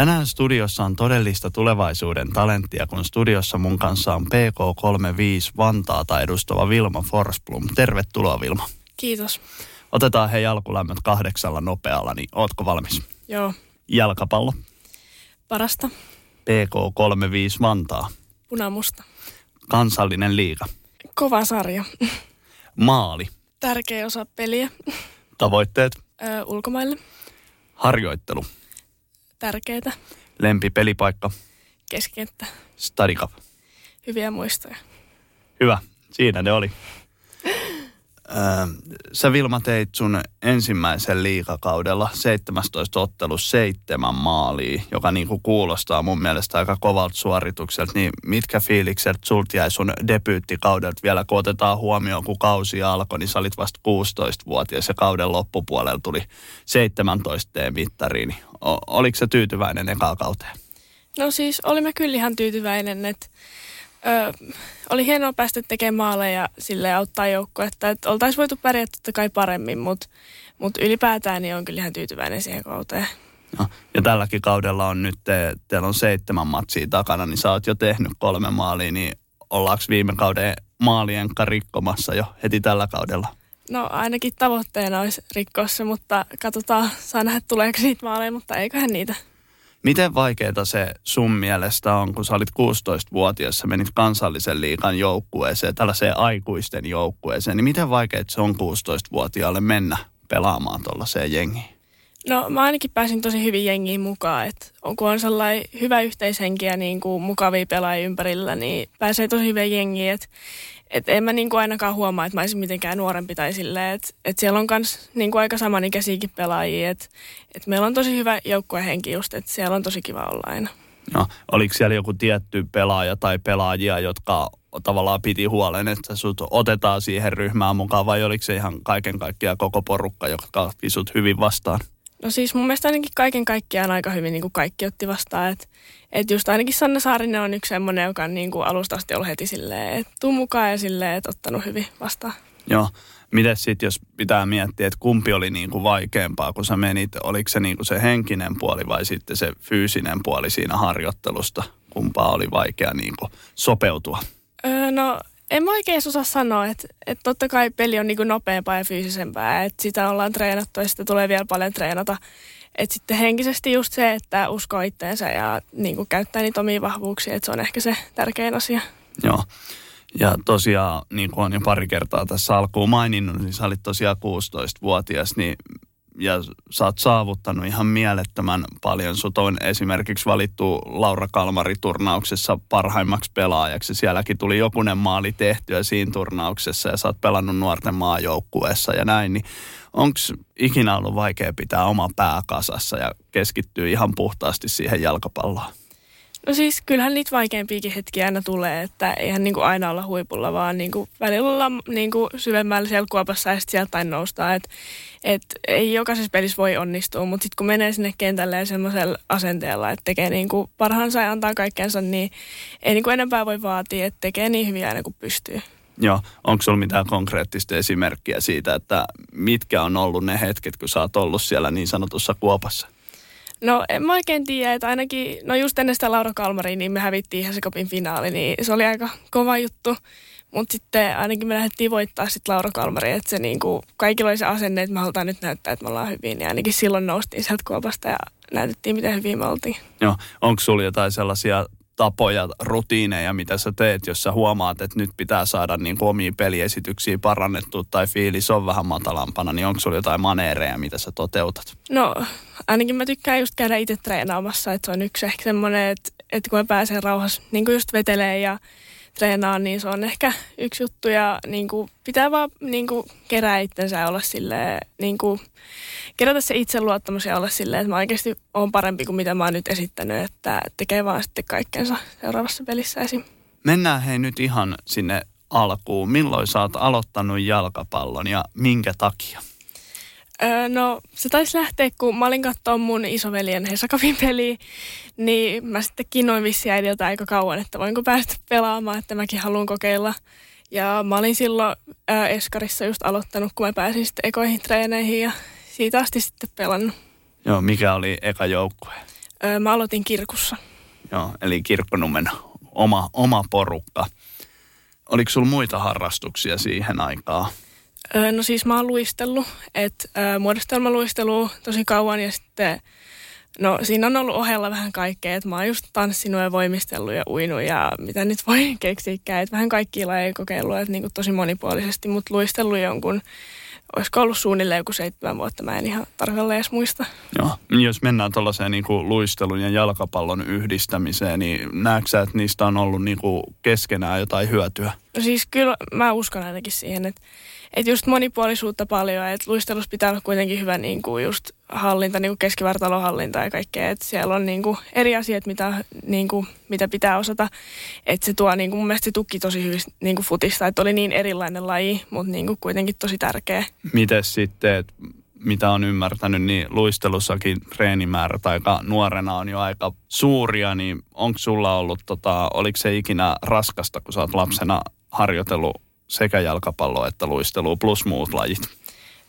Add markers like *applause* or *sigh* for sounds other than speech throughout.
Tänään studiossa on todellista tulevaisuuden talenttia, kun studiossa mun kanssa on PK35 Vantaata edustava Vilma Forsblom. Tervetuloa Vilma. Kiitos. Otetaan hei alkulämmöt kahdeksalla nopealla, niin ootko valmis? Joo. Jalkapallo. Parasta. PK35 Vantaa. Punamusta. Kansallinen liiga. Kova sarja. Maali. Tärkeä osa peliä. Tavoitteet. Ö, ulkomaille. Harjoittelu. Tärkeitä. Lempipelipaikka. Keskenttä. Stadikap. Hyviä muistoja. Hyvä. Siinä ne oli. Sä Vilma teit sun ensimmäisen liikakaudella 17 ottelu seitsemän maalia, joka niinku kuulostaa mun mielestä aika kovalta suoritukselta. Niin mitkä fiilikset sulta jäi sun debyyttikaudelta vielä, kun otetaan huomioon, kun kausi alkoi, niin sä olit vasta 16-vuotias ja kauden loppupuolella tuli 17 mittariin. Niin oliko se tyytyväinen ekaa kauteen? No siis olimme kyllä ihan tyytyväinen, että ö, oli hienoa päästä tekemään maaleja sille auttaa joukkuetta. Että oltaisiin voitu pärjätä totta kai paremmin, mutta mut ylipäätään niin on kyllä ihan tyytyväinen siihen kauteen. No, ja tälläkin kaudella on nyt, te, teillä on seitsemän matsia takana, niin sä oot jo tehnyt kolme maalia, niin ollaanko viime kauden maalien rikkomassa jo heti tällä kaudella? No ainakin tavoitteena olisi rikkoa se, mutta katsotaan, saa nähdä tuleeko niitä maaleja, mutta eiköhän niitä. Miten vaikeaa se sun mielestä on, kun sä olit 16-vuotias, sä menit kansallisen liikan joukkueeseen, tällaiseen aikuisten joukkueeseen, niin miten vaikeaa se on 16-vuotiaalle mennä pelaamaan tuollaiseen jengiin? No mä ainakin pääsin tosi hyvin jengiin mukaan, että kun on sellainen hyvä yhteishenki ja niin kuin mukavia pelaajia ympärillä, niin pääsee tosi hyvin jengiin, että et en mä niinku ainakaan huomaa, että mä olisin mitenkään nuorempi tai silleen, että et siellä on myös niinku aika samanikäisiäkin pelaajia, että et meillä on tosi hyvä joukkuehenki just, että siellä on tosi kiva olla aina. No, oliko siellä joku tietty pelaaja tai pelaajia, jotka tavallaan piti huolen, että sut otetaan siihen ryhmään mukaan vai oliko se ihan kaiken kaikkiaan koko porukka, joka otti sut hyvin vastaan? No siis mun mielestä ainakin kaiken kaikkiaan aika hyvin niin kuin kaikki otti vastaan. Että et just ainakin Sanna Saarinen on yksi semmoinen, joka on niin kuin alusta asti ollut heti silleen, että tuu mukaan ja silleen, että ottanut hyvin vastaan. Joo. Miten sitten, jos pitää miettiä, että kumpi oli niin kuin vaikeampaa, kun sä menit, oliko se niin kuin se henkinen puoli vai sitten se fyysinen puoli siinä harjoittelusta? Kumpaa oli vaikea niin kuin sopeutua? Öö, no en mä oikein osaa sanoa, että, että totta kai peli on niin nopeampaa ja fyysisempää, että sitä ollaan treenattu ja sitä tulee vielä paljon treenata. Että sitten henkisesti just se, että uskoo itteensä ja niin kuin käyttää niitä omia vahvuuksia, että se on ehkä se tärkein asia. Joo. Ja tosiaan, niin kuin on jo pari kertaa tässä alkuun maininnut, niin sä olit tosiaan 16-vuotias, niin ja sä oot saavuttanut ihan mielettömän paljon. Sut on esimerkiksi valittu Laura Kalmari-turnauksessa parhaimmaksi pelaajaksi. Sielläkin tuli jokunen maali tehtyä siinä turnauksessa ja sä oot pelannut nuorten maajoukkueessa ja näin. Niin Onko ikinä ollut vaikea pitää oma pää kasassa ja keskittyä ihan puhtaasti siihen jalkapalloon? No siis kyllähän niitä vaikeampiakin hetkiä aina tulee, että eihän niin kuin aina olla huipulla, vaan niin kuin välillä olla niin kuin syvemmällä siellä kuopassa ja sitten sieltä noustaan. Että et ei jokaisessa pelissä voi onnistua, mutta sitten kun menee sinne kentälle ja semmoisella asenteella, että tekee niin kuin parhaansa ja antaa kaikkensa, niin ei niin kuin enempää voi vaatia, että tekee niin hyvin aina kuin pystyy. Joo, onko sulla mitään konkreettista esimerkkiä siitä, että mitkä on ollut ne hetket, kun sä oot ollut siellä niin sanotussa kuopassa? No en mä oikein tiedä, että ainakin, no just ennen sitä Laura Kalmaria, niin me hävittiin ihan se kopin finaali, niin se oli aika kova juttu. Mutta sitten ainakin me lähdettiin voittaa sitten Laura Kalmari, että se niinku, kaikilla oli se asenne, että me halutaan nyt näyttää, että me ollaan hyvin. Ja ainakin silloin noustiin sieltä kuopasta ja näytettiin, miten hyvin me oltiin. Joo, onko sulla jotain sellaisia tapoja, rutiineja, mitä sä teet, jos sä huomaat, että nyt pitää saada niin omia peliesityksiä parannettua tai fiilis on vähän matalampana, niin onko sulla jotain maneereja, mitä sä toteutat? No, ainakin mä tykkään just käydä itse treenaamassa, että se on yksi ehkä semmoinen, että, että kun mä pääsen rauhassa niin kuin just vetelee ja treenaa, niin se on ehkä yksi juttu ja niin kuin, pitää vaan niin kuin, kerää itsensä ja olla silleen, niin kuin, kerätä se itseluottamus ja olla silleen, että mä oikeasti oon parempi kuin mitä mä oon nyt esittänyt, että tekee vaan sitten kaikkensa seuraavassa pelissä esim. Mennään hei nyt ihan sinne alkuun. Milloin sä oot aloittanut jalkapallon ja minkä takia? Öö, no se taisi lähteä, kun mä olin katsoa mun isoveljen Hesakavin peliä, niin mä sitten kinoin vissi äidiltä aika kauan, että voinko päästä pelaamaan, että mäkin haluan kokeilla. Ja mä olin silloin ää, Eskarissa just aloittanut, kun mä pääsin sitten ekoihin treeneihin ja siitä asti sitten pelannut. Joo, mikä oli eka joukkue? Öö, mä aloitin kirkussa. Joo, eli Kirkkonummen oma, oma porukka. Oliko sulla muita harrastuksia siihen aikaan? No siis mä oon luistellut, että muodostelmaluistelu tosi kauan ja sitten No siinä on ollut ohella vähän kaikkea, että mä oon just tanssinut ja voimistellut ja uinut ja mitä nyt voi *laughs* keksiäkään. Että vähän kaikkia lajeja kokeillut, että niin tosi monipuolisesti, mutta luistellut jonkun, olisiko ollut suunnilleen joku seitsemän vuotta, mä en ihan tarkalleen edes muista. Joo, niin jos mennään tuollaiseen niin luistelun ja jalkapallon yhdistämiseen, niin näetkö että niistä on ollut niin kuin keskenään jotain hyötyä? No siis kyllä mä uskon ainakin siihen, että että just monipuolisuutta paljon, että luistelussa pitää olla kuitenkin hyvä niin kuin just hallinta, niin kuin keskivartalohallinta ja kaikkea, että siellä on niin kuin eri asiat, mitä, niin kuin, mitä pitää osata, että se tuo niin kuin, mun mielestä se tuki tosi hyvin niin kuin futista, että oli niin erilainen laji, mutta niin kuin kuitenkin tosi tärkeä. Miten sitten, että mitä on ymmärtänyt, niin luistelussakin treenimäärä tai nuorena on jo aika suuria, niin onko sulla ollut, tota, oliko se ikinä raskasta, kun sä oot lapsena harjoitellut sekä jalkapalloa että luistelua plus muut lajit?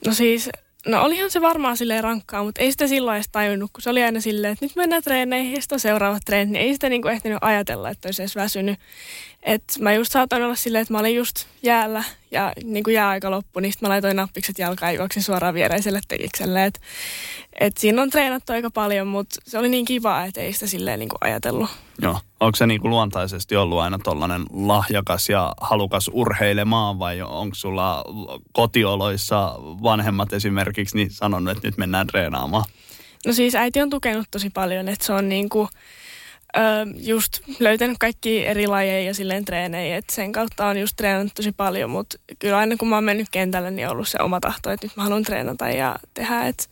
No siis, no olihan se varmaan silleen rankkaa, mutta ei sitä silloin edes tajunnut, kun se oli aina silleen, että nyt mennään treeneihin ja sitten on seuraavat treenit, niin ei sitä niinku ehtinyt ajatella, että olisi edes väsynyt. Et mä just saatoin olla silleen, että mä olin just jäällä ja niin kuin jääaika loppui, niin sitten mä laitoin nappikset jalkaan ja juoksin suoraan viereiselle tekikselle. Et, et siinä on treenattu aika paljon, mutta se oli niin kiva, että ei sitä silleen niin kuin ajatellut. Joo. Onko se niin kuin luontaisesti ollut aina tollainen lahjakas ja halukas urheilemaan vai onko sulla kotioloissa vanhemmat esimerkiksi niin sanonut, että nyt mennään treenaamaan? No siis äiti on tukenut tosi paljon, että se on niin kuin – öö, just löytänyt kaikki eri lajeja ja silleen treenejä, että sen kautta on just treenannut tosi paljon, mutta kyllä aina kun mä oon mennyt kentälle, niin on ollut se oma tahto, että nyt mä haluan treenata ja tehdä, että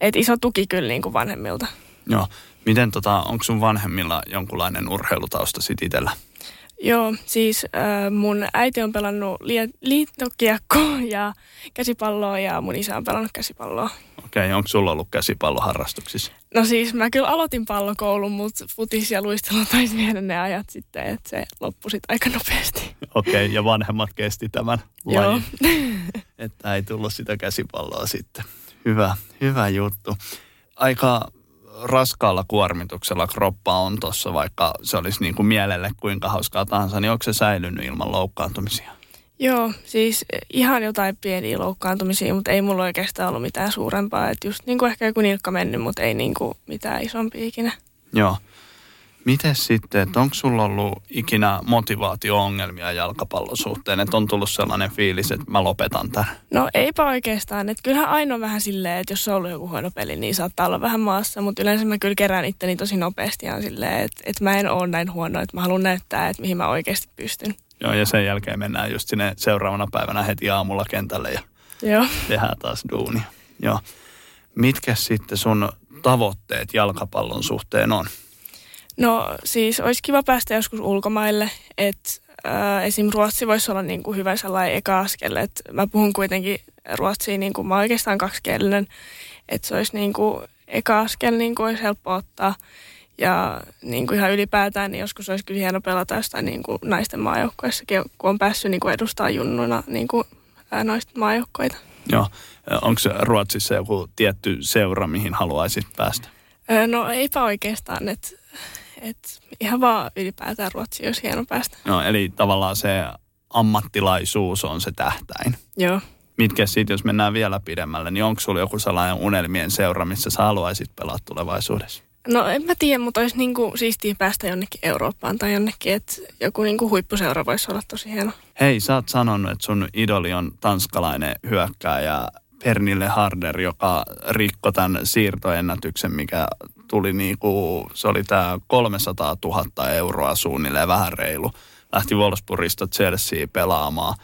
et iso tuki kyllä niin kuin vanhemmilta. Joo. Miten tota, onko sun vanhemmilla jonkunlainen urheilutausta sit itsellä? Joo, siis äh, mun äiti on pelannut li- liittokiekkoa ja käsipalloa ja mun isä on pelannut käsipalloa. Okei, okay, onko sulla ollut käsipalloharrastuksissa? No siis mä kyllä aloitin pallokoulun, mutta futis ja luistelu taisi viedä ne ajat sitten, että se loppui sitten aika nopeasti. Okei, okay, ja vanhemmat kesti tämän lajin, että ei tullut sitä käsipalloa sitten. Hyvä, hyvä juttu. Aika raskaalla kuormituksella kroppa on tuossa, vaikka se olisi niin kuin mielelle kuinka hauskaa tahansa, niin onko se säilynyt ilman loukkaantumisia? Joo, siis ihan jotain pieniä loukkaantumisia, mutta ei mulla oikeastaan ollut mitään suurempaa. Että just niin kuin ehkä joku nilkka mennyt, mutta ei niin kuin mitään isompia ikinä. Joo. Miten sitten, että onko sulla ollut ikinä motivaatio-ongelmia jalkapallon suhteen, että on tullut sellainen fiilis, että mä lopetan tämän? No eipä oikeastaan, että kyllähän aina on vähän silleen, että jos on ollut joku huono peli, niin saattaa olla vähän maassa, mutta yleensä mä kyllä kerään itteni tosi nopeasti ja silleen, että, että mä en ole näin huono, että mä haluan näyttää, että mihin mä oikeasti pystyn. Joo, ja sen jälkeen mennään just sinne seuraavana päivänä heti aamulla kentälle ja Joo. tehdään taas duunia. Joo. Mitkä sitten sun tavoitteet jalkapallon suhteen on? No siis olisi kiva päästä joskus ulkomaille, että äh, esim. Ruotsi voisi olla niin kuin hyvä sellainen eka askel, että mä puhun kuitenkin ruotsia, niin kuin mä oikeastaan kaksikielinen, että se olisi niin kuin eka askel, niin kuin olisi helppo ottaa. Ja niin kuin ihan ylipäätään, niin joskus olisi kyllä hieno pelata jostain niin kuin naisten maajoukkoissakin, kun on päässyt niin kuin edustaa junnuna niin kuin, ää, naisten maajoukkoita. Joo. Onko Ruotsissa joku tietty seura, mihin haluaisit päästä? No eipä oikeastaan, että et ihan vaan ylipäätään Ruotsi olisi hieno päästä. No, eli tavallaan se ammattilaisuus on se tähtäin. Joo. Mitkä sitten, jos mennään vielä pidemmälle, niin onko sulla joku sellainen unelmien seura, missä sä haluaisit pelaa tulevaisuudessa? No en mä tiedä, mutta olisi niinku siistiä päästä jonnekin Eurooppaan tai jonnekin, että joku niinku huippuseura voisi olla tosi hieno. Hei, sä oot sanonut, että sun idoli on tanskalainen hyökkääjä Pernille Harder, joka rikkoi tämän siirtoennätyksen, mikä tuli niinku, se oli tämä 300 000 euroa suunnilleen vähän reilu. Lähti Wolfsburgista Chelsea pelaamaan.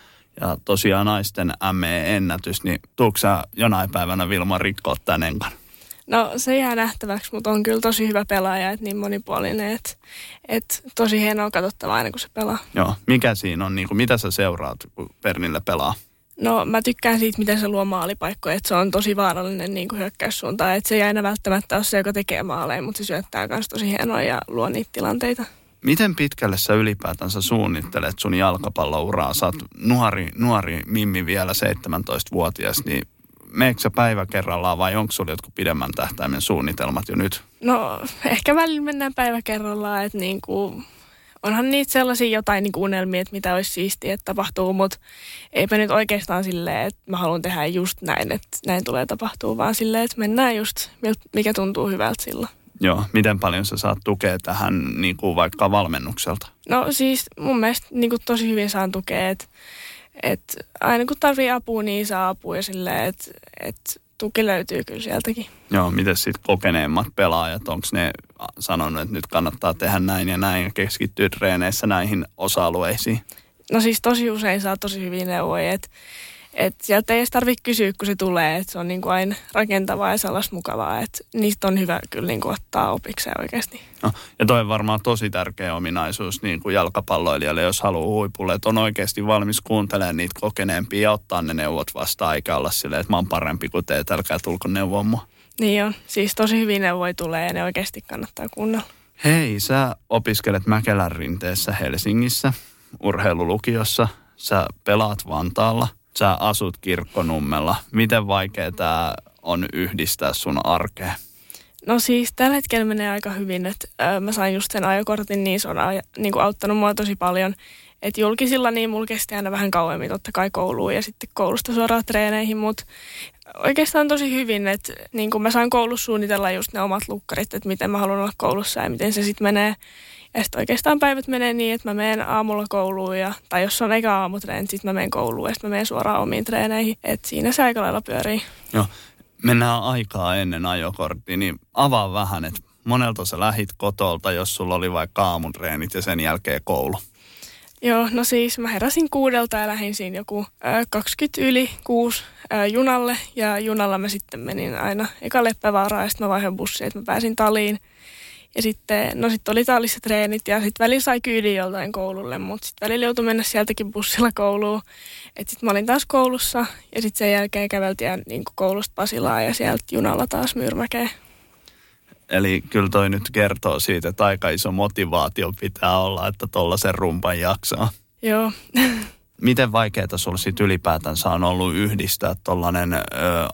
Ja tosiaan naisten ME-ennätys, niin tuutko sä jonain päivänä Vilma rikkoa tän enkan? No se jää nähtäväksi, mutta on kyllä tosi hyvä pelaaja, että niin monipuolinen, että, että tosi hienoa katsottavaa aina kun se pelaa. Joo, mikä siinä on, niin kuin, mitä sä seuraat, kun Pernille pelaa? No mä tykkään siitä, miten se luo maalipaikkoja, että se on tosi vaarallinen niin kuin hyökkäyssuuntaan, että se ei aina välttämättä ole se, joka tekee maaleja, mutta se syöttää myös tosi hienoa ja luo niitä tilanteita. Miten pitkälle sä ylipäätänsä suunnittelet sun jalkapallouraa? Sä oot nuori, nuori Mimmi vielä 17-vuotias, niin meekö sä päivä kerrallaan vai onko sulla jotkut pidemmän tähtäimen suunnitelmat jo nyt? No ehkä välillä mennään päivä kerrallaan, että niin kuin, onhan niitä sellaisia jotain niin unelmia, että mitä olisi siistiä, että tapahtuu, mutta eipä nyt oikeastaan silleen, että mä haluan tehdä just näin, että näin tulee tapahtuu, vaan silleen, että mennään just, mikä tuntuu hyvältä silloin. Joo, miten paljon sä saat tukea tähän niin kuin vaikka valmennukselta? No siis mun mielestä niin kuin tosi hyvin saan tukea, että et aina kun tarvii apua, niin saa apua ja silleen, että et tuki löytyy kyllä sieltäkin. Joo, miten sitten kokeneemmat pelaajat, onko ne sanonut, että nyt kannattaa tehdä näin ja näin ja keskittyä treeneissä näihin osa-alueisiin? No siis tosi usein saa tosi hyvin neuvoja, että että sieltä ei edes tarvitse kysyä, kun se tulee, että se on niin kuin aina rakentavaa ja sellaista mukavaa, että niistä on hyvä kyllä niin kuin ottaa opikseen oikeasti. No, ja toi on varmaan tosi tärkeä ominaisuus niin kuin jalkapalloilijalle, jos haluaa huipulle, että on oikeasti valmis kuuntelemaan niitä kokeneempia ja ottaa ne neuvot vastaan, eikä olla silleen, että mä oon parempi kuin te, älkää tulko neuvoa mua. Niin on, siis tosi hyvin neuvoja tulee ja ne oikeasti kannattaa kuunnella. Hei, sä opiskelet Mäkelän rinteessä Helsingissä, urheilulukiossa, sä pelaat Vantaalla – sä asut kirkkonummella. Miten vaikea tämä on yhdistää sun arkeen? No siis tällä hetkellä menee aika hyvin, että mä sain just sen ajokortin, niin se on aja, niin kuin auttanut mua tosi paljon. Että julkisilla niin mulla kesti aina vähän kauemmin totta kai kouluun ja sitten koulusta suoraan treeneihin, mutta oikeastaan tosi hyvin, että niin kuin mä saan koulussa suunnitella just ne omat lukkarit, että miten mä haluan olla koulussa ja miten se sitten menee. Ja sitten oikeastaan päivät menee niin, että mä menen aamulla kouluun, ja, tai jos on eka aamutreeni, sitten mä menen kouluun ja sitten mä menen suoraan omiin treeneihin. Että siinä se aika lailla pyörii. Joo, mennään aikaa ennen ajokorttia, niin avaa vähän, että monelta sä lähit kotolta, jos sulla oli vaikka aamutreenit ja sen jälkeen koulu? Joo, no siis mä heräsin kuudelta ja lähdin siinä joku ö, 20 yli kuusi ö, junalle. Ja junalla mä sitten menin aina eka Leppävaaraan ja sitten mä vaihoin bussia, että mä pääsin taliin. Ja sitten, no sitten oli tallissa treenit ja sitten välillä sai kyydin joltain koululle, mutta sitten välillä joutui mennä sieltäkin bussilla kouluun. Että sitten mä olin taas koulussa ja sitten sen jälkeen käveltiin niin koulusta Pasilaan ja sieltä junalla taas Myyrmäkeen. Eli kyllä toi nyt kertoo siitä, että aika iso motivaatio pitää olla, että tollaisen rumpan jaksaa. Joo. Miten vaikeaa sulla sitten ylipäätänsä on ollut yhdistää tollainen ö,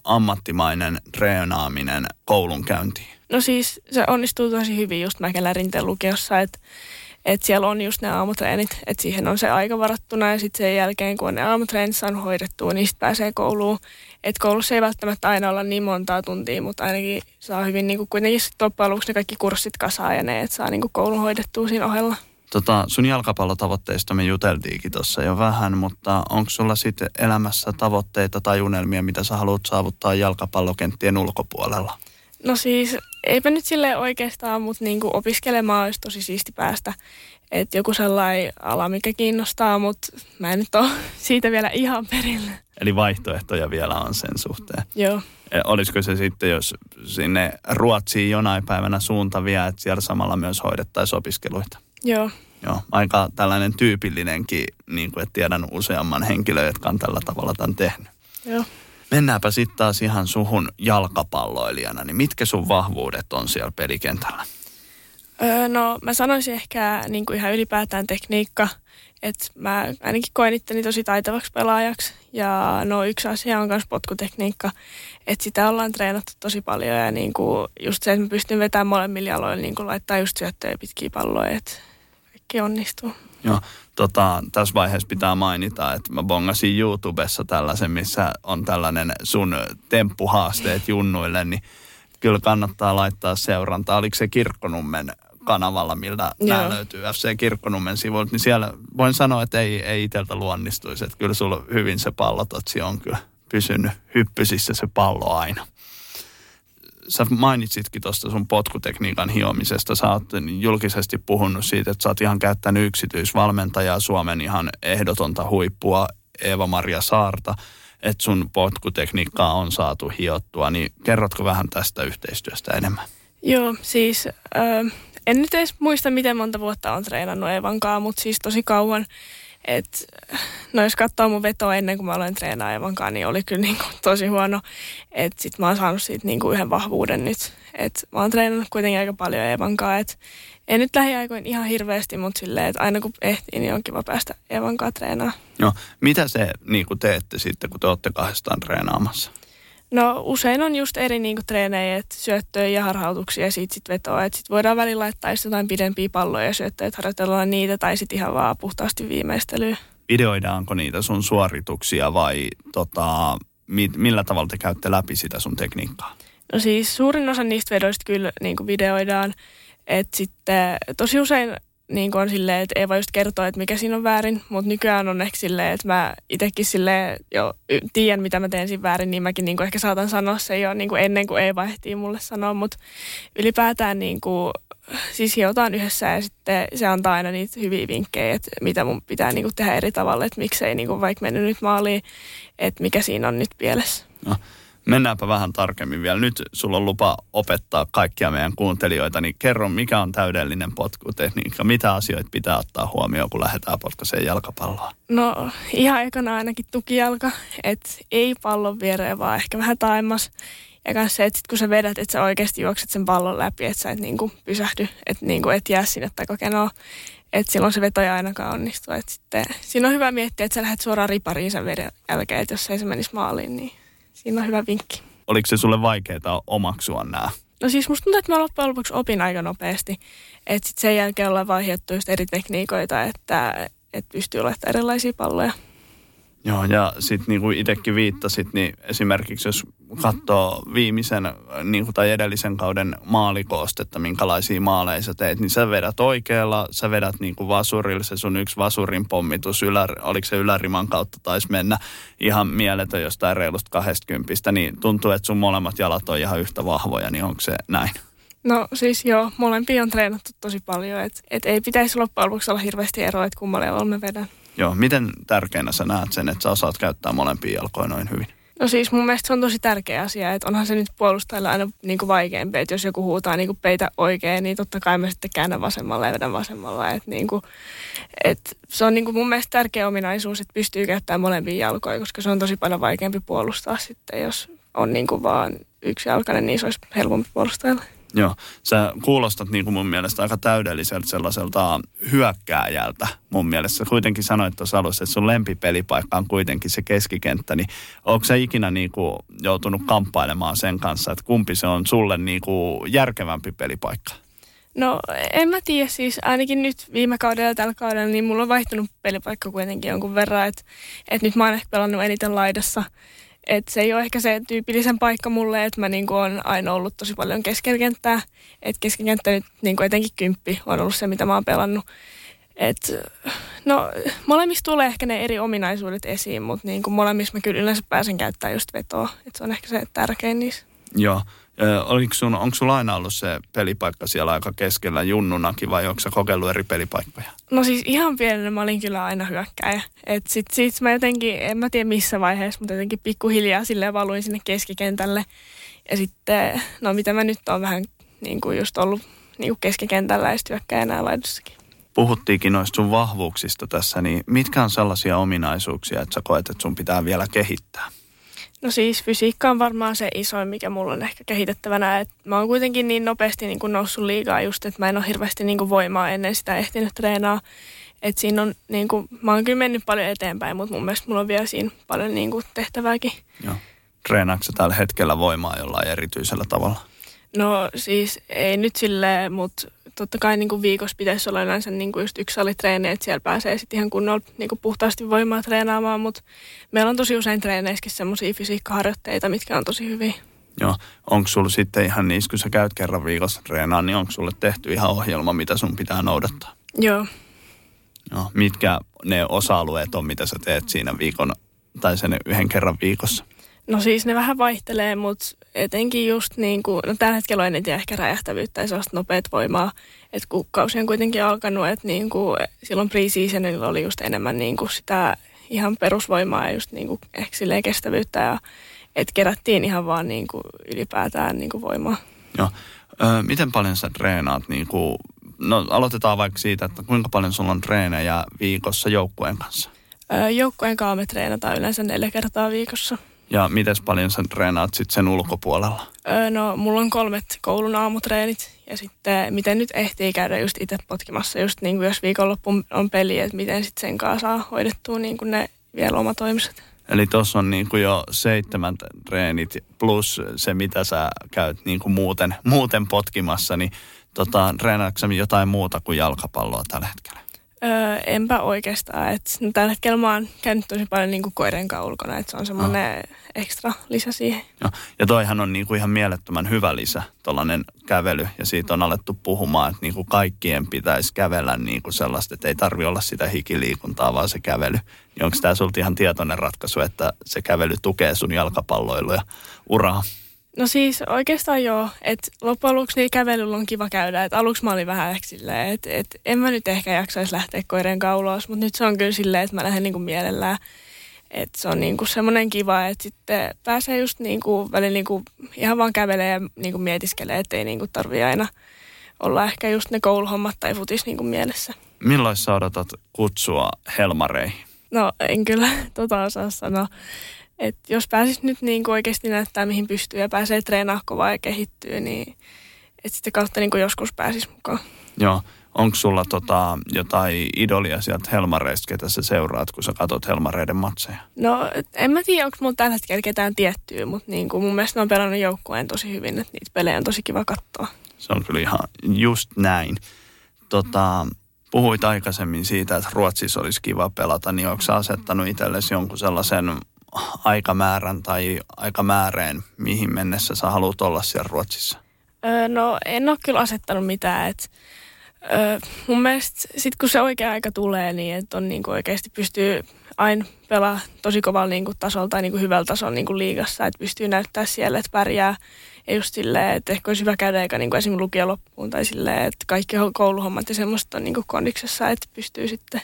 ammattimainen treenaaminen koulunkäyntiin? No siis se onnistuu tosi hyvin just Mäkelän rinteen lukiossa, että et siellä on just ne aamutreenit, että siihen on se aika varattuna ja sitten sen jälkeen kun on ne aamutreenit saanut hoidettua, niin sitten pääsee kouluun. Että koulussa ei välttämättä aina olla niin montaa tuntia, mutta ainakin saa hyvin niin kuitenkin sitten loppujen lopuksi ne kaikki kurssit kasaan ja ne, että saa niin koulun hoidettua siinä ohella. Tota, sun jalkapallotavoitteista me juteltiinkin tuossa jo vähän, mutta onko sulla sitten elämässä tavoitteita tai unelmia, mitä sä haluat saavuttaa jalkapallokenttien ulkopuolella? No siis eipä nyt sille oikeastaan, mutta niinku opiskelemaan olisi tosi siisti päästä. Että joku sellainen ala, mikä kiinnostaa, mutta mä en nyt ole *laughs* siitä vielä ihan perillä. Eli vaihtoehtoja vielä on sen suhteen. Joo. E, olisiko se sitten, jos sinne Ruotsiin jonain päivänä suunta vie, että siellä samalla myös hoidettaisiin opiskeluita? Joo. Joo, aika tällainen tyypillinenkin, niin kuin, että tiedän useamman henkilön, jotka on tällä tavalla tämän tehnyt. Joo. Mennäänpä sitten taas ihan suhun jalkapalloilijana, niin mitkä sun vahvuudet on siellä pelikentällä? Öö, no mä sanoisin ehkä niin kuin ihan ylipäätään tekniikka, että mä ainakin koen itteni tosi taitavaksi pelaajaksi. Ja no yksi asia on myös potkutekniikka, että sitä ollaan treenattu tosi paljon ja niin kuin just se, että mä pystyn vetämään molemmilla jaloilla, niin kuin laittaa just syöttöjä pitkiä palloja, että kaikki onnistuu. Joo, tota, tässä vaiheessa pitää mainita, että mä bongasin YouTubessa tällaisen, missä on tällainen sun temppuhaasteet junnuille, niin kyllä kannattaa laittaa seurantaa. Oliko se Kirkkonummen kanavalla, miltä Joo. nämä löytyy FC Kirkkonummen sivuilta, niin siellä voin sanoa, että ei, ei itseltä luonnistuisi. Että kyllä sulla hyvin se pallototsi on kyllä pysynyt hyppysissä se pallo aina sä mainitsitkin tuosta sun potkutekniikan hiomisesta. Sä oot julkisesti puhunut siitä, että sä oot ihan käyttänyt yksityisvalmentajaa Suomen ihan ehdotonta huippua Eeva-Maria Saarta, että sun potkutekniikkaa on saatu hiottua. Niin kerrotko vähän tästä yhteistyöstä enemmän? Joo, siis äh, en nyt edes muista, miten monta vuotta on treenannut Evankaan, mutta siis tosi kauan. Et, no jos katsoo mun vetoa ennen kuin mä aloin treenaa Evankaan, niin oli kyllä niin kuin tosi huono. Että sit mä oon saanut siitä niin kuin yhden vahvuuden nyt. Et mä oon treenannut kuitenkin aika paljon Evankaan. Et en nyt lähiaikoin ihan hirveästi, mutta silleen, että aina kun ehtii, niin on kiva päästä Evankaan treenaamaan. No, mitä se niin kuin teette sitten, kun te olette kahdestaan treenaamassa? No usein on just eri niinku treenejä, että syöttöjä ja harhautuksia ja siitä sitten vetoa. Että sitten voidaan välillä laittaa jotain pidempiä palloja ja syöttöjä, että harjoitellaan niitä tai sitten ihan vaan puhtaasti viimeistelyä. Videoidaanko niitä sun suorituksia vai tota, millä tavalla te käytte läpi sitä sun tekniikkaa? No siis suurin osa niistä vedoista kyllä niin kuin videoidaan. Että sitten tosi usein niin kuin on silleen, että ei voi just kertoa, että mikä siinä on väärin, mutta nykyään on ehkä silleen, että mä itsekin silleen jo tiedän, mitä mä teen siinä väärin, niin mäkin niin kuin ehkä saatan sanoa se jo niin kuin ennen kuin ei vaihtii mulle sanoa, mutta ylipäätään niin kuin, siis hiotaan yhdessä ja sitten se antaa aina niitä hyviä vinkkejä, että mitä mun pitää niin kuin tehdä eri tavalla, että miksei niin kuin vaikka mennyt nyt maaliin, että mikä siinä on nyt pielessä. No Mennäänpä vähän tarkemmin vielä. Nyt sulla on lupa opettaa kaikkia meidän kuuntelijoita, niin kerro, mikä on täydellinen potkutekniikka? Mitä asioita pitää ottaa huomioon, kun lähdetään potkaseen jalkapalloa? No ihan ekana ainakin tukijalka, että ei pallon viereen, vaan ehkä vähän taimas. Ja myös se, että sit kun sä vedät, että sä oikeasti juokset sen pallon läpi, että sä et niinku pysähdy, että niinku et jää sinne takakenoon. Että silloin se veto ei ainakaan onnistu. Et sitten, siinä on hyvä miettiä, että sä lähdet suoraan ripariin sen veden jälkeen, että jos ei se menisi maaliin, niin siinä on hyvä vinkki. Oliko se sulle vaikeaa omaksua nämä? No siis musta tuntuu, että mä loppujen lopuksi opin aika nopeasti. Että sitten sen jälkeen ollaan vaihdettu just eri tekniikoita, että, että pystyy laittamaan erilaisia palloja. Joo, ja sitten niin kuin itsekin viittasit, niin esimerkiksi jos katsoo viimeisen niin kuin, tai edellisen kauden maalikoostetta, minkälaisia maaleja sä teet, niin sä vedät oikealla, sä vedät niin kuin vasurilla, se sun yksi vasurin pommitus, ylä, oliko se yläriman kautta taisi mennä ihan mieletön jostain reilusta 20, niin tuntuu, että sun molemmat jalat on ihan yhtä vahvoja, niin onko se näin? No siis joo, molempia on treenattu tosi paljon, että et ei pitäisi loppujen lopuksi olla hirveästi eroa, että kummalle mä vedän. Joo, miten tärkeänä sä näet sen, että sä osaat käyttää molempia jalkoja noin hyvin? No siis mun mielestä se on tosi tärkeä asia, että onhan se nyt puolustajalla aina niin kuin vaikeampi, että jos joku huutaa niin kuin peitä oikein, niin totta kai mä sitten käännän vasemmalla ja vedän vasemmalla. Että niin kuin, että se on niin kuin mun mielestä tärkeä ominaisuus, että pystyy käyttämään molempia jalkoja, koska se on tosi paljon vaikeampi puolustaa sitten, jos on niin kuin vaan yksi jalkainen, niin se olisi helpompi puolustajalle. Joo, sä kuulostat niin kuin mun mielestä aika täydelliseltä sellaiselta hyökkääjältä mun mielestä. Sä kuitenkin sanoit tuossa alussa, että sun lempipelipaikka on kuitenkin se keskikenttä, niin onko sä ikinä niin kuin joutunut kamppailemaan sen kanssa, että kumpi se on sulle niin kuin järkevämpi pelipaikka? No en mä tiedä, siis ainakin nyt viime kaudella tällä kaudella, niin mulla on vaihtunut pelipaikka kuitenkin jonkun verran, että, että nyt mä oon ehkä pelannut eniten laidassa et se ei ole ehkä se tyypillisen paikka mulle, että mä niinku on aina ollut tosi paljon keskikenttää. Että keskikenttä nyt niinku etenkin kymppi on ollut se, mitä mä oon pelannut. Et, no, molemmissa tulee ehkä ne eri ominaisuudet esiin, mutta niinku molemmissa mä kyllä yleensä pääsen käyttämään just vetoa. Et se on ehkä se tärkein niissä. Joo. Oliko sun, onko sulla aina ollut se pelipaikka siellä aika keskellä junnunakin vai onko sä kokeillut eri pelipaikkoja? No siis ihan pienenä mä olin kyllä aina hyökkäjä. Et sit, sit mä jotenkin, en mä tiedä missä vaiheessa, mutta jotenkin pikkuhiljaa sille valuin sinne keskikentälle. Ja sitten, no mitä mä nyt on vähän niin kuin just ollut niin kuin keskikentällä ja sitten hyökkäjänä laidussakin. Puhuttiinkin noista sun vahvuuksista tässä, niin mitkä on sellaisia ominaisuuksia, että sä koet, että sun pitää vielä kehittää? No siis fysiikka on varmaan se isoin, mikä mulla on ehkä kehitettävänä. Et mä oon kuitenkin niin nopeasti niin kuin noussut liikaa just, että mä en ole hirveästi niin kuin voimaa ennen sitä ehtinyt treenaa. Et siinä on, niin kuin, mä oon kyllä mennyt paljon eteenpäin, mutta mun mielestä mulla on vielä siinä paljon niin kuin tehtävääkin. Joo. Treenaatko tällä hetkellä voimaa jollain erityisellä tavalla? No siis ei nyt silleen, mutta totta kai niin kuin viikossa pitäisi olla yleensä niin kuin just yksi salitreeni, että siellä pääsee sitten ihan kunnolla niin kuin puhtaasti voimaa treenaamaan, mutta meillä on tosi usein treeneissäkin semmoisia fysiikkaharjoitteita, mitkä on tosi hyviä. Joo, onko sulla sitten ihan niin, kun sä käyt kerran viikossa treenaan, niin onko sulle tehty ihan ohjelma, mitä sun pitää noudattaa? Joo. Joo, mitkä ne osa-alueet on, mitä sä teet siinä viikon tai sen yhden kerran viikossa? No siis ne vähän vaihtelee, mutta etenkin just niin kuin, no tällä hetkellä on eniten ehkä räjähtävyyttä ja sellaista nopeat voimaa, että kun kausi on kuitenkin alkanut, että niin kuin silloin pre-seasonilla oli just enemmän niin kuin sitä ihan perusvoimaa ja just niin kuin ehkä silleen kestävyyttä ja että kerättiin ihan vaan niin kuin ylipäätään niin kuin voimaa. Joo. Ö, miten paljon sä treenaat niin kuin, no aloitetaan vaikka siitä, että kuinka paljon sulla on treenejä viikossa joukkueen kanssa? Öö, joukkueen kanssa me treenataan yleensä neljä kertaa viikossa. Ja miten paljon sä treenaat sitten sen ulkopuolella? Öö, no, mulla on kolmet koulun aamutreenit ja sitten miten nyt ehtii käydä just itse potkimassa, just niin kuin jos viikonloppu on peli, että miten sitten sen kanssa saa hoidettua niin kuin ne vielä omatoimiset. Eli tuossa on niin kuin jo seitsemän treenit plus se, mitä sä käyt niin kuin muuten, muuten potkimassa, niin tota, treenaatko jotain muuta kuin jalkapalloa tällä hetkellä? Öö, enpä oikeastaan. Et, no, tällä hetkellä mä oon käynyt tosi paljon niin kuin koiren ulkona, että se on semmoinen oh. ekstra lisä siihen. No, ja toihan on niin kuin ihan mielettömän hyvä lisä, tuollainen kävely. Ja siitä on alettu puhumaan, että niin kuin kaikkien pitäisi kävellä niin kuin sellaista, että ei tarvi olla sitä hikiliikuntaa, vaan se kävely. Niin onko tämä sulta ihan tietoinen ratkaisu, että se kävely tukee sun jalkapalloiluja uraa? No siis oikeastaan joo, että loppujen lopuksi niin kävelyllä on kiva käydä. Et aluksi mä olin vähän ehkä silleen, että et en mä nyt ehkä jaksaisi lähteä koireen kaulos, mutta nyt se on kyllä silleen, että mä lähden niinku mielellään. Että se on niinku semmoinen kiva, että sitten pääsee just niinku välillä niinku ihan vaan kävelee ja niinku mietiskelee, että ei niinku tarvi aina olla ehkä just ne kouluhommat tai futis niinku mielessä. Milloin sä odotat kutsua Helmareihin? No en kyllä tota osaa sanoa. Et jos pääsis nyt niin kuin oikeasti näyttää, mihin pystyy ja pääsee treenaamaan kovaa ja kehittyy, niin että sitten kautta niin kuin joskus pääsis mukaan. Joo. Onko sulla tota, jotain idolia sieltä Helmareista, ketä sä seuraat, kun sä katsot Helmareiden matseja? No en mä tiedä, onko mulla tällä hetkellä ketään tiettyä, mutta niin kuin mun mielestä ne on pelannut joukkueen tosi hyvin, että niitä pelejä on tosi kiva katsoa. Se on kyllä ihan just näin. Tota, puhuit aikaisemmin siitä, että Ruotsissa olisi kiva pelata, niin onko sä asettanut itsellesi jonkun sellaisen aikamäärän tai aikamääreen, mihin mennessä sä haluat olla siellä Ruotsissa? Öö, no en ole kyllä asettanut mitään. Et, öö, mun mielestä sit kun se oikea aika tulee, niin että on niinku oikeasti pystyy aina pelaa tosi kovalla niinku tasolla tai niinku hyvällä tasolla niinku liigassa, että pystyy näyttää siellä, että pärjää. Ja just silleen, että ehkä olisi hyvä käydä eikä niinku esimerkiksi lukio loppuun tai silleen, että kaikki kouluhommat ja semmoista on niinku kondiksessa, että pystyy sitten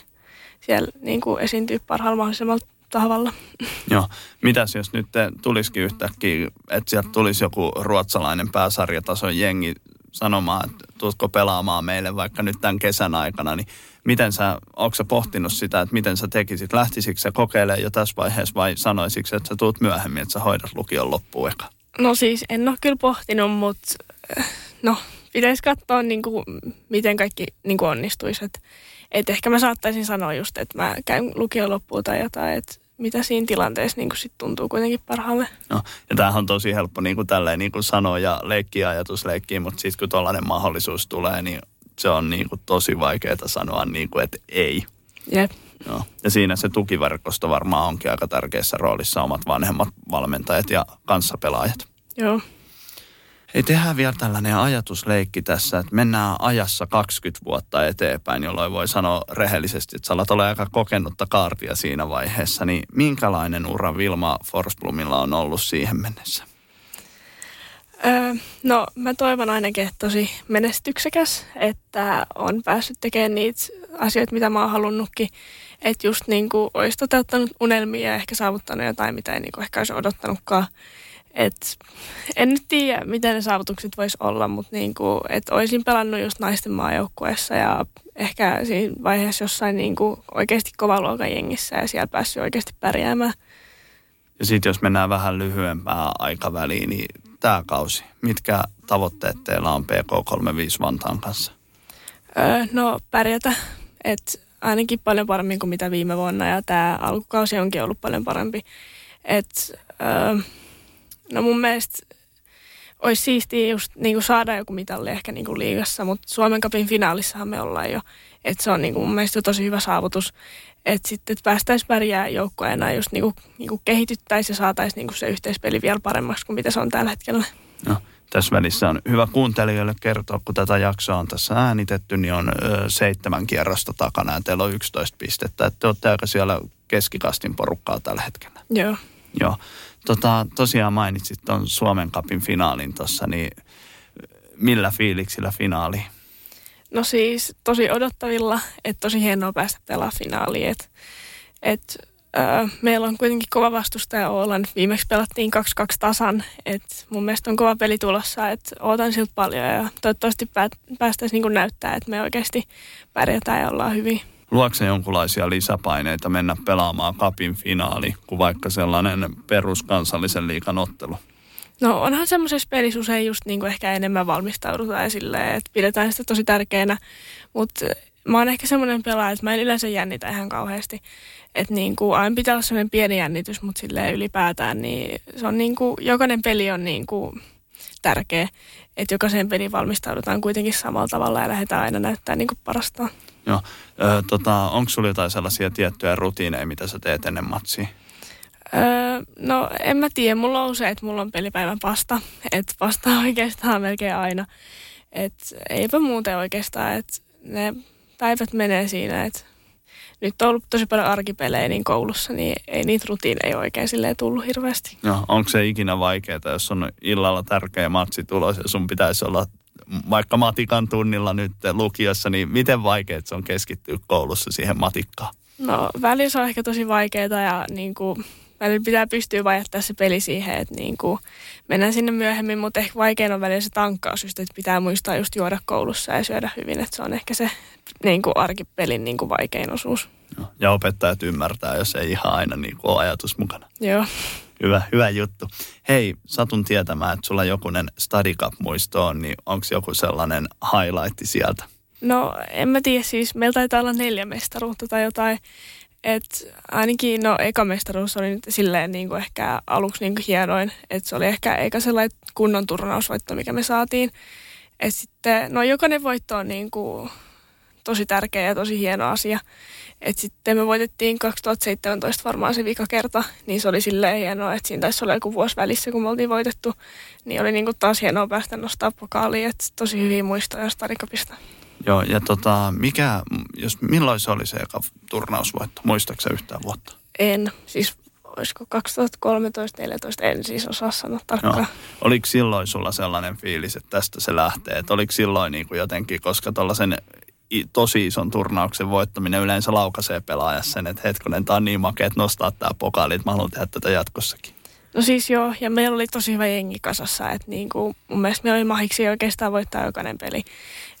siellä niinku esiintyä parhaalla mahdollisella tavalla. Joo. Mitäs jos nyt tulisikin yhtäkkiä, että sieltä tulisi joku ruotsalainen pääsarjatason jengi sanomaan, että tuutko pelaamaan meille vaikka nyt tämän kesän aikana, niin miten sä, onko sä pohtinut sitä, että miten sä tekisit? Lähtisikö sä kokeilemaan jo tässä vaiheessa vai sanoisitko, että sä tuut myöhemmin, että sä hoidat lukion loppuun eka? No siis en ole kyllä pohtinut, mutta äh, no pitäisi katsoa niin kuin, miten kaikki niin kuin onnistuisi. Että et ehkä mä saattaisin sanoa just, että mä käyn lukion loppuun tai jotain, että mitä siinä tilanteessa niin sit tuntuu kuitenkin parhaalle. No, ja tämähän on tosi helppo niin kuin tälleen niin kuin sanoa ja leikkiä ajatusleikkiä, mutta sitten kun tällainen mahdollisuus tulee, niin se on niin kuin tosi vaikeaa sanoa, niin kuin, että ei. Jep. Joo. Ja siinä se tukiverkosto varmaan onkin aika tärkeässä roolissa omat vanhemmat valmentajat ja kanssapelaajat. Joo. Ei tehdään vielä tällainen ajatusleikki tässä, että mennään ajassa 20 vuotta eteenpäin, jolloin voi sanoa rehellisesti, että sä olet aika kokenutta kaartia siinä vaiheessa. Niin minkälainen ura Vilma Forsblomilla on ollut siihen mennessä? Öö, no mä toivon ainakin, että tosi menestyksekäs, että on päässyt tekemään niitä asioita, mitä mä oon halunnutkin. Että just niin kuin olisi toteuttanut unelmia ja ehkä saavuttanut jotain, mitä ei niin ehkä olisi odottanutkaan. Et en nyt tiedä, miten ne saavutukset vois olla, mutta niinku, et olisin pelannut just naisten maajoukkueessa ja ehkä siinä vaiheessa jossain niinku oikeasti luokan jengissä ja siellä päässyt oikeasti pärjäämään. Ja sitten jos mennään vähän lyhyempään aikaväliin, niin tämä kausi, mitkä tavoitteet teillä on PK35 Vantaan kanssa? Öö, no pärjätä, että ainakin paljon paremmin kuin mitä viime vuonna ja tämä alkukausi onkin ollut paljon parempi. Et, öö, No mun mielestä olisi siistiä just niin kuin saada joku mitalli ehkä niin kuin liigassa, mutta Suomen kapin finaalissahan me ollaan jo. Että se on niin kuin mun mielestä tosi hyvä saavutus. Että sitten että päästäisiin pärjää joukkueena just niin kuin, niin kuin kehityttäisiin ja saataisiin niin kuin se yhteispeli vielä paremmaksi kuin mitä se on tällä hetkellä. No, tässä välissä on hyvä kuuntelijoille kertoa, kun tätä jaksoa on tässä äänitetty, niin on ö, seitsemän kierrosta takana ja teillä on 11 pistettä. Että te olette aika siellä keskikastin porukkaa tällä hetkellä. Joo. Joo. Tota, tosiaan mainitsit tuon Suomen kapin finaalin tuossa, niin millä fiiliksillä finaali? No siis tosi odottavilla, että tosi hienoa päästä pelaamaan finaaliin. Et, et, äh, meillä on kuitenkin kova vastustaja Oolan. Viimeksi pelattiin 2-2 tasan. Et mun mielestä on kova peli tulossa, että ootan siltä paljon ja toivottavasti päästäisiin niin näyttää, että me oikeasti pärjätään ja ollaan hyvin luokse jonkinlaisia lisäpaineita mennä pelaamaan kapin finaali kuin vaikka sellainen peruskansallisen liikan ottelu? No onhan semmoisessa pelissä usein just niin kuin ehkä enemmän valmistaudutaan silleen, että pidetään sitä tosi tärkeänä, mutta mä oon ehkä semmoinen pelaaja, että mä en yleensä jännitä ihan kauheasti. Että niin kuin, aina pitää olla semmoinen pieni jännitys, mutta silleen ylipäätään, niin se on niin kuin, jokainen peli on niin kuin tärkeä. Että jokaisen peliin valmistaudutaan kuitenkin samalla tavalla ja lähdetään aina näyttää niin kuin parastaan. Joo. Ö, tota, onko sulla jotain sellaisia tiettyjä rutiineja, mitä sä teet ennen matsia? Öö, no en mä tiedä, mulla on usein, että mulla on pelipäivän pasta. Että pasta oikeastaan melkein aina. Että eipä muuten oikeastaan, että ne päivät menee siinä, että nyt on ollut tosi paljon arkipelejä niin koulussa, niin ei niitä rutiineja oikein silleen tullut hirveästi. No, onko se ikinä vaikeaa, jos on illalla tärkeä matsi tulos ja sun pitäisi olla vaikka matikan tunnilla nyt lukiossa, niin miten vaikeaa se on keskittyä koulussa siihen matikkaan? No välissä on ehkä tosi vaikeaa ja niin kuin, välillä pitää pystyä vajattaa se peli siihen, että niin kuin, mennään sinne myöhemmin, mutta ehkä vaikein on välillä se tankkaus just, että pitää muistaa just juoda koulussa ja syödä hyvin, että se on ehkä se niin kuin arkipelin niin kuin vaikein osuus. Ja opettajat ymmärtää, jos ei ihan aina niin kuin ole ajatus mukana. Joo. Hyvä, hyvä juttu. Hei, satun tietämään, että sulla jokunen Study Cup-muisto on, niin onko joku sellainen highlight sieltä? No en mä tiedä, siis meillä taitaa olla neljä mestaruutta tai jotain. Et ainakin, no eka mestaruus oli nyt silleen niin kuin ehkä aluksi niin kuin hienoin. Että se oli ehkä eka sellainen kunnon turnausvoitto, mikä me saatiin. Et sitten, no jokainen voitto on niin kuin tosi tärkeä ja tosi hieno asia. Et sitten me voitettiin 2017 varmaan se vika kerta, niin se oli silleen hienoa, että siinä taisi olla joku vuosi välissä, kun me oltiin voitettu. Niin oli niinku taas hienoa päästä nostaa pokaaliin, että tosi hyviä muistoja Starikapista. Joo, ja tota, mikä, jos, milloin se oli se eka turnausvoitto? Muistaaksä yhtään vuotta? En, siis olisiko 2013 14 en siis osaa sanoa tarkkaan. No. Oliko silloin sulla sellainen fiilis, että tästä se lähtee? Että oliko silloin niin kuin jotenkin, koska tuollaisen tosi ison turnauksen voittaminen yleensä laukaisee pelaaja sen, että hetkonen, tämä on niin makea, että nostaa tämä pokaali, että mä haluan tehdä tätä jatkossakin. No siis joo, ja meillä oli tosi hyvä jengi kasassa, että niin kuin, mun mielestä me oli mahiksi oikeastaan voittaa jokainen peli.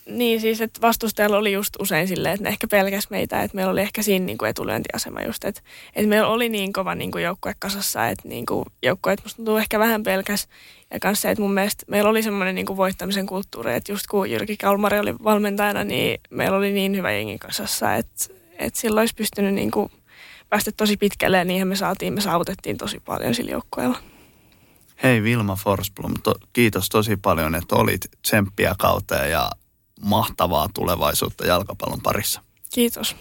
Niin siis, että vastustajalla oli just usein silleen, että ne ehkä pelkäs meitä, että meillä oli ehkä siinä niin kuin etulyöntiasema just, että, että meillä oli niin kova niin kuin joukkue kasassa, että niin kuin joukkue, että musta tuntuu ehkä vähän pelkäs. Ja kanssa että mun mielestä meillä oli semmoinen niin kuin voittamisen kulttuuri, että just kun Jyrki Kalmari oli valmentajana, niin meillä oli niin hyvä jengi kasassa, että, että silloin olisi pystynyt niin kuin päästä tosi pitkälle ja niinhän me saatiin, me saavutettiin tosi paljon sillä joukkueella. Hei Vilma Forsblom, to, kiitos tosi paljon, että olit tsemppiä kauteen ja mahtavaa tulevaisuutta jalkapallon parissa. Kiitos.